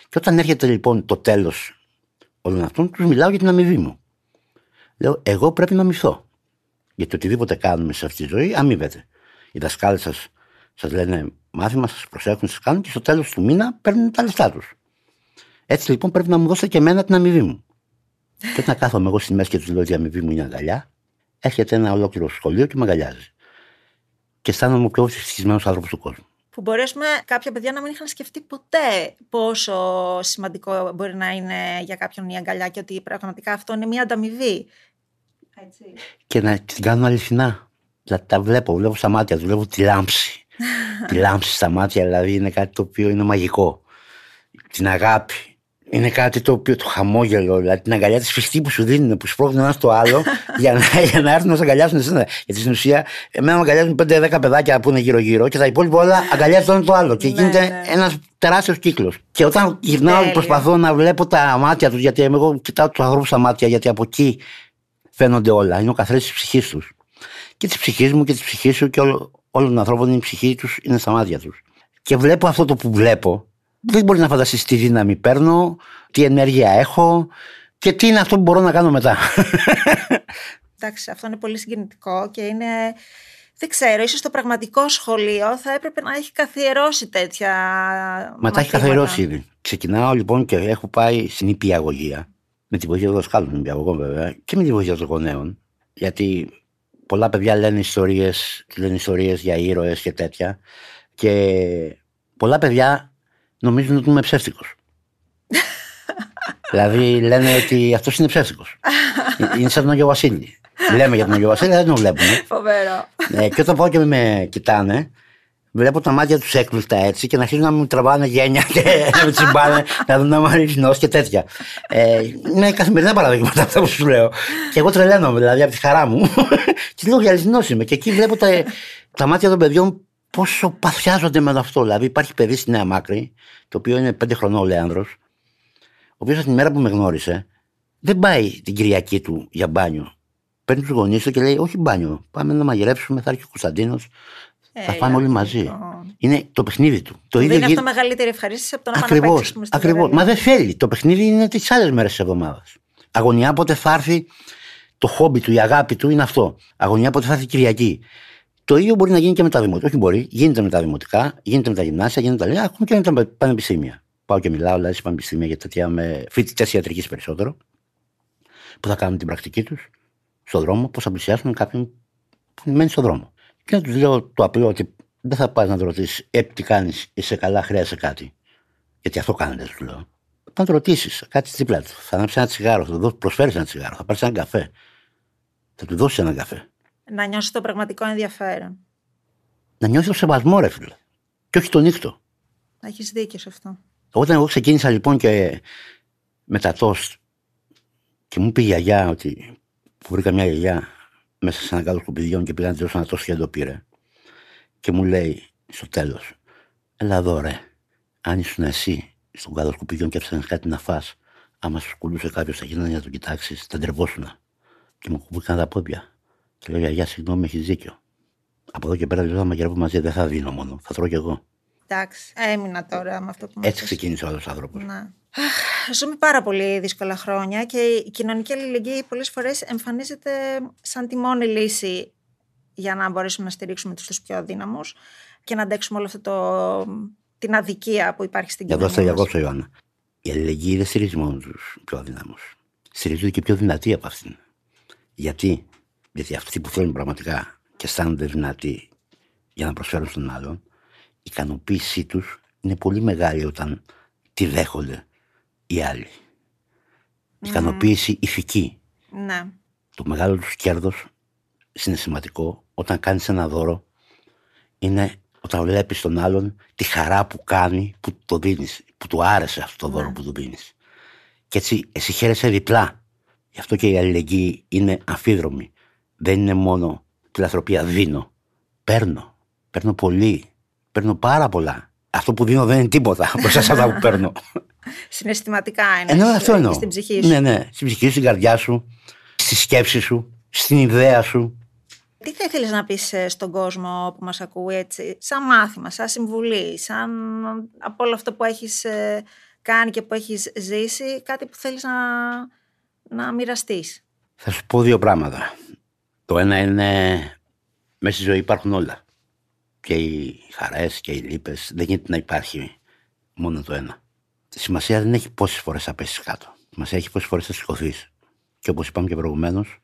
Και όταν έρχεται λοιπόν το τέλος όλων αυτών, τους μιλάω για την αμοιβή μου. Λέω, εγώ πρέπει να αμυφθώ. Γιατί οτιδήποτε κάνουμε σε αυτή τη ζωή αμείβεται. Οι δασκάλοι σας σας λένε μάθημα, σας προσέχουν, σας κάνουν και στο τέλος του μήνα παίρνουν τα λεφτά τους. Έτσι λοιπόν πρέπει να μου δώσετε και εμένα την αμοιβή μου. Και όταν κάθομαι εγώ στη μέση και τους λέω ότι η αμοιβή μου είναι αγκαλιά, έρχεται ένα ολόκληρο σχολείο και με αγκαλιάζει. Και αισθάνομαι ο πιο ευτυχισμένος άνθρωπος του κόσμου. Που μπορεί ας πούμε, κάποια παιδιά να μην είχαν σκεφτεί ποτέ πόσο σημαντικό μπορεί να είναι για κάποιον η αγκαλιά και ότι πραγματικά αυτό είναι μια ανταμοιβή. Έτσι. Και να την κάνουν αληθινά. Δηλαδή τα βλέπω, βλέπω στα μάτια τους, βλέπω τη λάμψη. τη λάμψη στα μάτια δηλαδή είναι κάτι το οποίο είναι μαγικό. Την αγάπη. Είναι κάτι το οποίο το χαμόγελο, δηλαδή την αγκαλιά της φυστή που σου δίνουν, που σπρώχνουν ένα στο άλλο για, να, για να έρθουν να σε αγκαλιάσουν εσένα. Γιατί στην ουσία, εμένα με αγκαλιάζουν 5-10 παιδάκια που είναι γύρω-γύρω και τα υπόλοιπα όλα αγκαλιάζουν το ένα το άλλο. Και Ναι, γίνεται ναι. ένας τεράστιος κύκλος. Και όταν γυρνάω, Τέλειο. προσπαθώ να βλέπω τα μάτια τους, γιατί εγώ κοιτάω τους ανθρώπους στα μάτια, γιατί από εκεί φαίνονται όλα. Είναι ο καθρέφτης της ψυχής τους. Και τη ψυχή μου και τη ψυχή σου και όλο- όλων των ανθρώπων η ψυχή τους είναι στα μάτια τους. Και βλέπω αυτό το που βλέπω. Δεν μπορεί να φανταστείς τι δύναμη παίρνω, τι ενέργεια έχω και τι είναι αυτό που μπορώ να κάνω μετά. Εντάξει, αυτό είναι πολύ συγκινητικό και είναι. Δεν ξέρω, ίσως το πραγματικό σχολείο θα έπρεπε να έχει καθιερώσει τέτοια. Μα τα έχει μαθήματα. καθαρώσει ήδη. Ξεκινάω λοιπόν και έχω πάει στην υπηαγωγία. Με τη βοήθεια των δασκάλων, υπηαγωγών βέβαια, και με τη βοήθεια των γονέων. Γιατί πολλά παιδιά λένε ιστορίες, λένε ιστορίες για ήρωες και τέτοια. Και πολλά παιδιά νομίζουν ότι είμαι ψεύτικος. δηλαδή λένε ότι αυτός είναι ψεύτικος. είναι σαν τον Αγιο Βασίλη. Λέμε για τον Αγιο Βασίλη, δεν τον βλέπουμε. Φοβερό. Ε, και όταν πάω και με κοιτάνε, βλέπω τα μάτια τους έκπληκτα έτσι και να αρχίζουν να μου τραβάνε γένια και να με τσιμπάνε, να δουν να μου αρέσει και τέτοια. Ε, είναι καθημερινά παραδείγματα αυτά που σου λέω. Και εγώ τρελαίνομαι δηλαδή από τη χαρά μου. και λέω για αληθινός είμαι. Και εκεί βλέπω τα, τα μάτια των παιδιών πόσο παθιάζονται με αυτό. Δηλαδή υπάρχει παιδί στη Νέα Μάκρη, το οποίο είναι πέντε χρονών ο Λέανδρο, ο οποίος την μέρα που με γνώρισε, δεν πάει την Κυριακή του για μπάνιο. Παίρνει τους γονείς του και λέει: Όχι μπάνιο. Πάμε να μαγειρέψουμε, θα έρθει ο Κωνσταντίνος. Θα πάμε όλοι μαζί. Λοιπόν. Είναι το παιχνίδι του. Το ίδιο είναι αυτό μεγαλύτερη ευχαρίστηση από το να Ακριβώς, πάμε να Ακριβώς. Μα δεν θέλει. Το παιχνίδι είναι τις άλλες μέρες της εβδομάδας. Αγωνιά πότε θα έρθει το χόμπι του, η αγάπη του είναι αυτό. Αγωνιά πότε θα έρθει Κυριακή. Το ίδιο μπορεί να γίνει και με τα δημοτικά. Όχι μπορεί, γίνεται με τα δημοτικά, γίνεται με τα γυμνάσια, γίνεται με τα ακόμα και με τα πανεπιστήμια. Πάω και μιλάω δηλαδή σε πανεπιστήμια για τέτοια με φοιτητέ ιατρικής περισσότερο, που θα κάνουν την πρακτική τους στον δρόμο, πώς θα πλησιάσουν κάποιον που μένει στον δρόμο. Και να τους λέω το απλό ότι δεν θα πας να το ρωτήσεις, Ε, τι κάνεις, είσαι καλά, χρειάζεσαι κάτι. Γιατί αυτό κάνετε, τους λέω. Θα το ρωτήσεις, κάτι δίπλα του. Θα ανάψεις ένα τσιγάρο, θα του προσφέρεις ένα τσιγάρο, θα πάρεις ένα καφέ. Θα του δώσεις ένα καφέ. Να νιώσεις το πραγματικό ενδιαφέρον. Να νιώσεις το σεβασμό, ρε φίλε. Και όχι το νύχτο. Να έχεις δίκιο σε αυτό. Όταν εγώ ξεκίνησα λοιπόν και με τα τόστ και μου πει η γιαγιά ότι που βρήκα μια γιαγιά μέσα σε ένα κάτω σκουπιδιών και πήγα να τη ένα τόστ και το πήρε. Και μου λέει στο τέλος, Ελά εδώ ρε, αν ήσουν εσύ στον κάτω σκουπιδιών και έφτανε κάτι να φας, άμα σου κουλούσε κάποιος θα γίνει να το κοιτάξεις, θα ντρεβόσουνα. Και μου κουμπούκαν τα πόδια. Και λέω, Γιαγιά, συγγνώμη, έχεις δίκιο. Από εδώ και πέρα δεν θα μαγειρεύω μαζί, δεν θα δίνω μόνο. Θα τρώω κι εγώ. Εντάξει, έμεινα τώρα με αυτό που μου Έτσι ξεκίνησε ο άλλος άνθρωπος. Ναι. Ζούμε πάρα πολύ δύσκολα χρόνια και η κοινωνική αλληλεγγύη πολλές φορές εμφανίζεται σαν τη μόνη λύση για να μπορέσουμε να στηρίξουμε τους πιο αδύναμους και να αντέξουμε όλο αυτό το, την αδικία που υπάρχει στην κοινωνία. Εδώ θα διακόψω, Ιωάννα. Η αλληλεγγύη δεν στηρίζει μόνο τους πιο αδύναμους. Στηρίζονται και πιο δυνατοί από αυτήν. Γιατί; Γιατί αυτοί που θέλουν πραγματικά και αισθάνονται δυνατοί για να προσφέρουν στον άλλον, η ικανοποίησή τους είναι πολύ μεγάλη όταν τη δέχονται οι άλλοι. Η ικανοποίηση ηθική. Ναι. Το μεγάλο τους κέρδος είναι σημαντικό όταν κάνεις ένα δώρο είναι όταν βλέπεις τον άλλον τη χαρά που κάνει που το δίνεις, που του άρεσε αυτό το δώρο ναι. που του δίνεις. Και έτσι εσύ χαίρεσαι διπλά. Γι' αυτό και η αλληλεγγύη είναι αμφίδρομη δεν είναι μόνο φιλανθρωπία. Δίνω. Παίρνω. Παίρνω πολύ. Παίρνω πάρα πολλά. Αυτό που δίνω δεν είναι τίποτα μπροστά σε αυτά που παίρνω. Συναισθηματικά είναι. Ενώ αυτό εννοώ. Στην ψυχή σου. Ναι, ναι. Στην ψυχή σου, στην καρδιά σου, στη σκέψη σου, στην ιδέα σου. Τι θα ήθελες να πεις ε, στον κόσμο που μας ακούει έτσι, σαν μάθημα, σαν συμβουλή, σαν από όλο αυτό που έχεις ε, κάνει και που έχεις ζήσει, κάτι που θέλεις να, να μοιραστείς; Θα σου πω δύο πράγματα. Το ένα είναι μέσα στη ζωή υπάρχουν όλα. Και οι χαρές και οι λύπες. Δεν γίνεται να υπάρχει μόνο το ένα. Τη σημασία δεν έχει πόσες φορές θα πέσεις κάτω. Σημασία έχει πόσες φορές θα σηκωθείς. Και όπως είπαμε και προηγουμένως,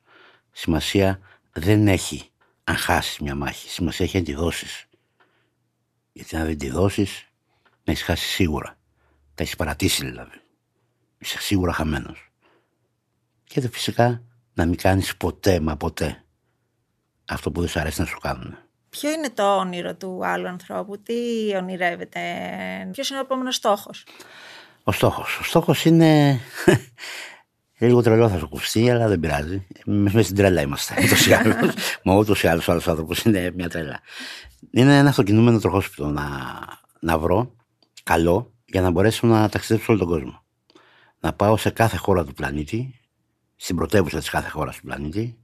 σημασία δεν έχει αν χάσεις μια μάχη. Σημασία έχει αν τη δώσεις. Γιατί αν δεν τη δώσεις, να έχεις χάσει σίγουρα. Τα έχεις παρατήσει δηλαδή. Είσαι σίγουρα χαμένος. Και φυσικά να μην κάνεις ποτέ μα ποτέ αυτό που δεν σου αρέσει να σου κάνουν. Ποιο είναι το όνειρο του άλλου ανθρώπου, τι ονειρεύεται, ποιος είναι ο επόμενος στόχος; Ο στόχος. Ο στόχος είναι. Λίγο τρελό θα σου ακουστεί, αλλά δεν πειράζει. Μέσα στην τρέλα είμαστε. Ούτως ή άλλως. Μα ούτως ή άλλως ο άλλος άνθρωπος είναι μια τρέλα. Είναι ένα αυτοκινούμενο τροχόσπιτο να, να βρω καλό για να μπορέσω να ταξιδέψω όλο τον κόσμο. Να πάω σε κάθε χώρα του πλανήτη, στην πρωτεύουσα της κάθε χώρας του πλανήτη,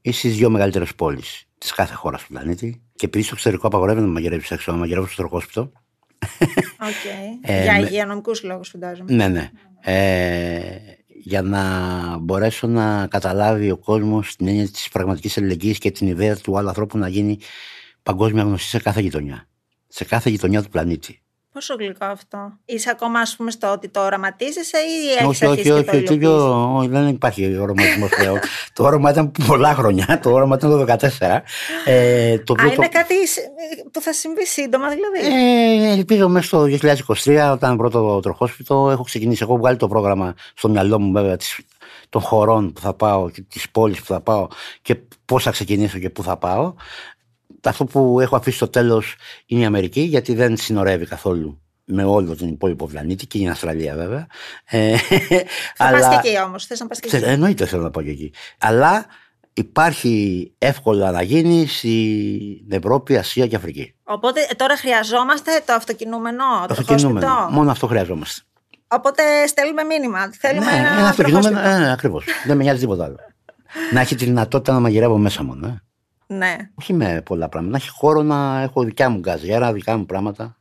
ή στις δύο μεγαλύτερες πόλεις της κάθε χώρας του πλανήτη. Και επειδή στο εξωτερικό απαγορεύεται να μαγειρεύεις έξω, να μαγειρεύω στο τροχόσπιτο. Okay. ε, για υγειονομικούς λόγους, φαντάζομαι. Ναι, ναι. Ε, για να μπορέσω να καταλάβει ο κόσμος την έννοια της πραγματικής αλληλεγγύης και την ιδέα του άλλου ανθρώπου να γίνει παγκόσμια γνωστή σε κάθε γειτονιά. Σε κάθε γειτονιά του πλανήτη. Πόσο γλυκό αυτό; Είσαι ακόμα, ας πούμε, στο ότι το οραματίζεσαι ή έχεις όχι, αρχίσει όχι, και όχι, το όχι, υλοποιείς; όχι, δεν υπάρχει οραματισμός πλέον. το όραμα ήταν πολλά χρόνια. Το όραμα ήταν το 2014. Ε, το Α, οποίο το- είναι κάτι σ- που θα συμβεί σύντομα, δηλαδή; Ε, ελπίζω μέσα στο 2023, όταν πρώτο τροχόσπιτο, έχω ξεκινήσει. Έχω βγάλει το πρόγραμμα στο μυαλό μου, βέβαια, της, των χωρών που θα πάω και της πόλης που θα πάω και πώς θα ξεκινήσω και πού θα πάω. Αυτό που έχω αφήσει στο τέλος είναι η Αμερική, γιατί δεν συνορεύει καθόλου με όλο τον υπόλοιπο πλανήτη και η Αυστραλία βέβαια. Ε, θα πας και εκεί όμως. Θες να πας και Ξέρω, εκεί. εννοείται θέλω να πάω και εκεί. Αλλά υπάρχει εύκολα να γίνει στην Ευρώπη, Ασία και Αφρική. Οπότε ε, τώρα χρειαζόμαστε το αυτοκινούμενο, το Το αυτοκινούμενο. τροχόσπιτο. Μόνο αυτό χρειαζόμαστε. Οπότε στέλνουμε μήνυμα. Θέλουμε ναι, ένα, ένα αυτοκινούμενο. τροχόσπιτο. Ε, Ακριβώς. Δεν με νοιάζει τίποτα άλλο. να έχει τη δυνατότητα να μαγειρεύω μέσα μόνο. Ε. Ναι. Όχι με πολλά πράγματα. Να έχει χώρο να έχω δικιά μου γκαζιέρα, δικά μου πράγματα.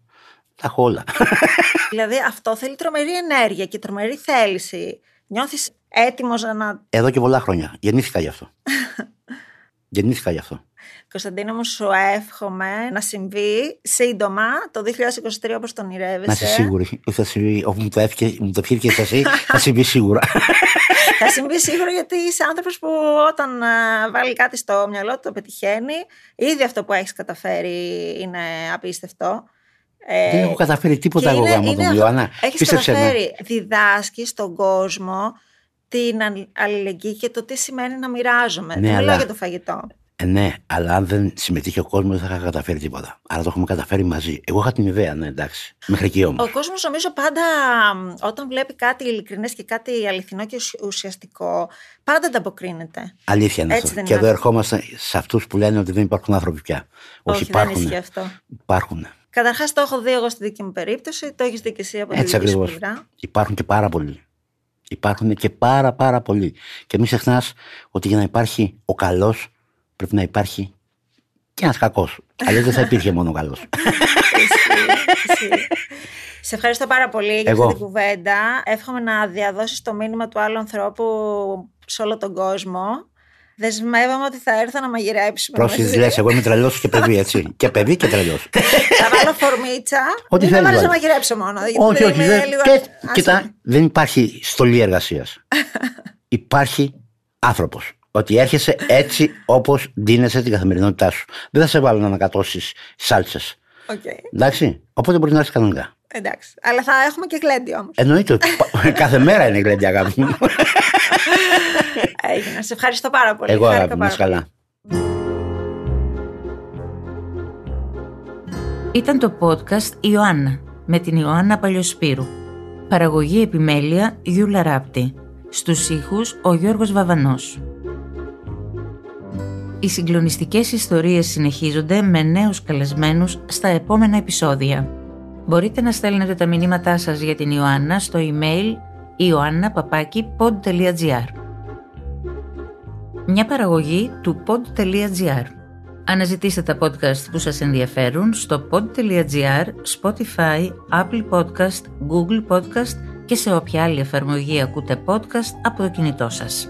Τα έχω όλα. δηλαδή αυτό θέλει τρομερή ενέργεια και τρομερή θέληση. Νιώθεις έτοιμος να. Εδώ και πολλά χρόνια. Γεννήθηκα γι' αυτό. Γεννήθηκα γι' αυτό. Κωνσταντίνο μου, σου εύχομαι να συμβεί σύντομα το 2023 όπως τον ονειρεύεσαι. Να είσαι σίγουρη. ότι Θα συμβεί, όπου μου το έφυγε, μου το ευχήθηκες εσύ, θα συμβεί σίγουρα. Θα συμβεί σίγουρα γιατί είσαι άνθρωπος που όταν α, βάλει κάτι στο μυαλό του το πετυχαίνει. Ήδη αυτό που έχεις καταφέρει είναι απίστευτο. Ε, Δεν έχω καταφέρει τίποτα και εγώ είναι- γάμο είναι τον αυτό. Ιωάννα. Έχεις Πίστεψε με. καταφέρει, διδάσκεις στον κόσμο την αλλη- αλληλεγγύη και το τι σημαίνει να μοιράζομαι. Ναι, Δεν μιλάω αλλά- για το φαγητό. Ε, ναι, αλλά αν δεν συμμετείχε ο κόσμος, δεν θα είχα καταφέρει τίποτα. Άρα το έχουμε καταφέρει μαζί. Εγώ είχα την ιδέα, ναι, εντάξει. Μέχρι εκεί όμως. Ο κόσμος νομίζω πάντα μ, όταν βλέπει κάτι ειλικρινές και κάτι αληθινό και ουσ- ουσιαστικό, πάντα ανταποκρίνεται. Αλήθεια είναι Έτσι αυτό. δεν Και είναι εδώ αυτό. ερχόμαστε σε αυτούς που λένε ότι δεν υπάρχουν άνθρωποι πια. Όχι, δεν υπάρχουν. ισχύει αυτό. Υπάρχουν. Καταρχάς, το έχω δει εγώ στη δική μου περίπτωση, το έχεις δει και εσύ από Έτσι τη δική σου ακριβώς. πλευρά. Υπάρχουν και πάρα πολλοί. Υπάρχουν και πάρα πάρα πολλοί. Και μην ξεχνάς ότι για να υπάρχει ο καλός πρέπει να υπάρχει και ένας κακός. Αλλιώς δεν θα υπήρχε μόνο ο καλός. Ισχύει, ισχύει. Σε ευχαριστώ πάρα πολύ για Εγώ. αυτή την κουβέντα. Εύχομαι να διαδώσεις το μήνυμα του άλλου ανθρώπου σε όλο τον κόσμο. Δεσμεύομαι ότι θα έρθω να μαγειρέψουμε. Πρόσεχες μαζί. λες, εγώ είμαι τρελός και παιδί, έτσι. και παιδί και τρελός. Θα βάλω φορμίτσα. Ό,τι Μην με θέλεις βάλεις να βάλε. μαγειρέψω μόνο. γιατί όχι, όχι. είμαι Δεν, λίγο- και, Άσε κοίτα, με. δεν υπάρχει στολή εργασίας. υπάρχει άνθρωπος. Ότι έρχεσαι έτσι όπως ντύνεσαι την καθημερινότητά σου. Δεν θα σε βάλω να ανακατώσεις σάλτσες. Οκ, Εντάξει. Οπότε μπορεί να έρθεις κανονικά. Εντάξει. Αλλά θα έχουμε και γλέντι όμως. Εννοείται. ότι πα- Κάθε μέρα είναι γλέντι αγάπη μου. Έγινε. Σε ευχαριστώ πάρα πολύ. Εγώ Χάρηκα αγάπη μου, να πάρα είσαι πολύ. καλά. Ήταν το podcast Ιωάννα με την Ιωάννα Παλιοσπύρου. Παραγωγή επιμέλεια Γιούλα Ράπτη. Στους ήχους ο Γιώργος Βαβανός. Οι συγκλονιστικές ιστορίες συνεχίζονται με νέους καλεσμένους στα επόμενα επεισόδια. Μπορείτε να στέλνετε τα μηνύματά σας για την Ιωάννα στο email ioanna.pod.gr Μια παραγωγή του pod.gr Αναζητήστε τα podcast που σας ενδιαφέρουν στο pod.gr, Spotify, Apple Podcast, Google Podcast και σε όποια άλλη εφαρμογή ακούτε podcast από το κινητό σας.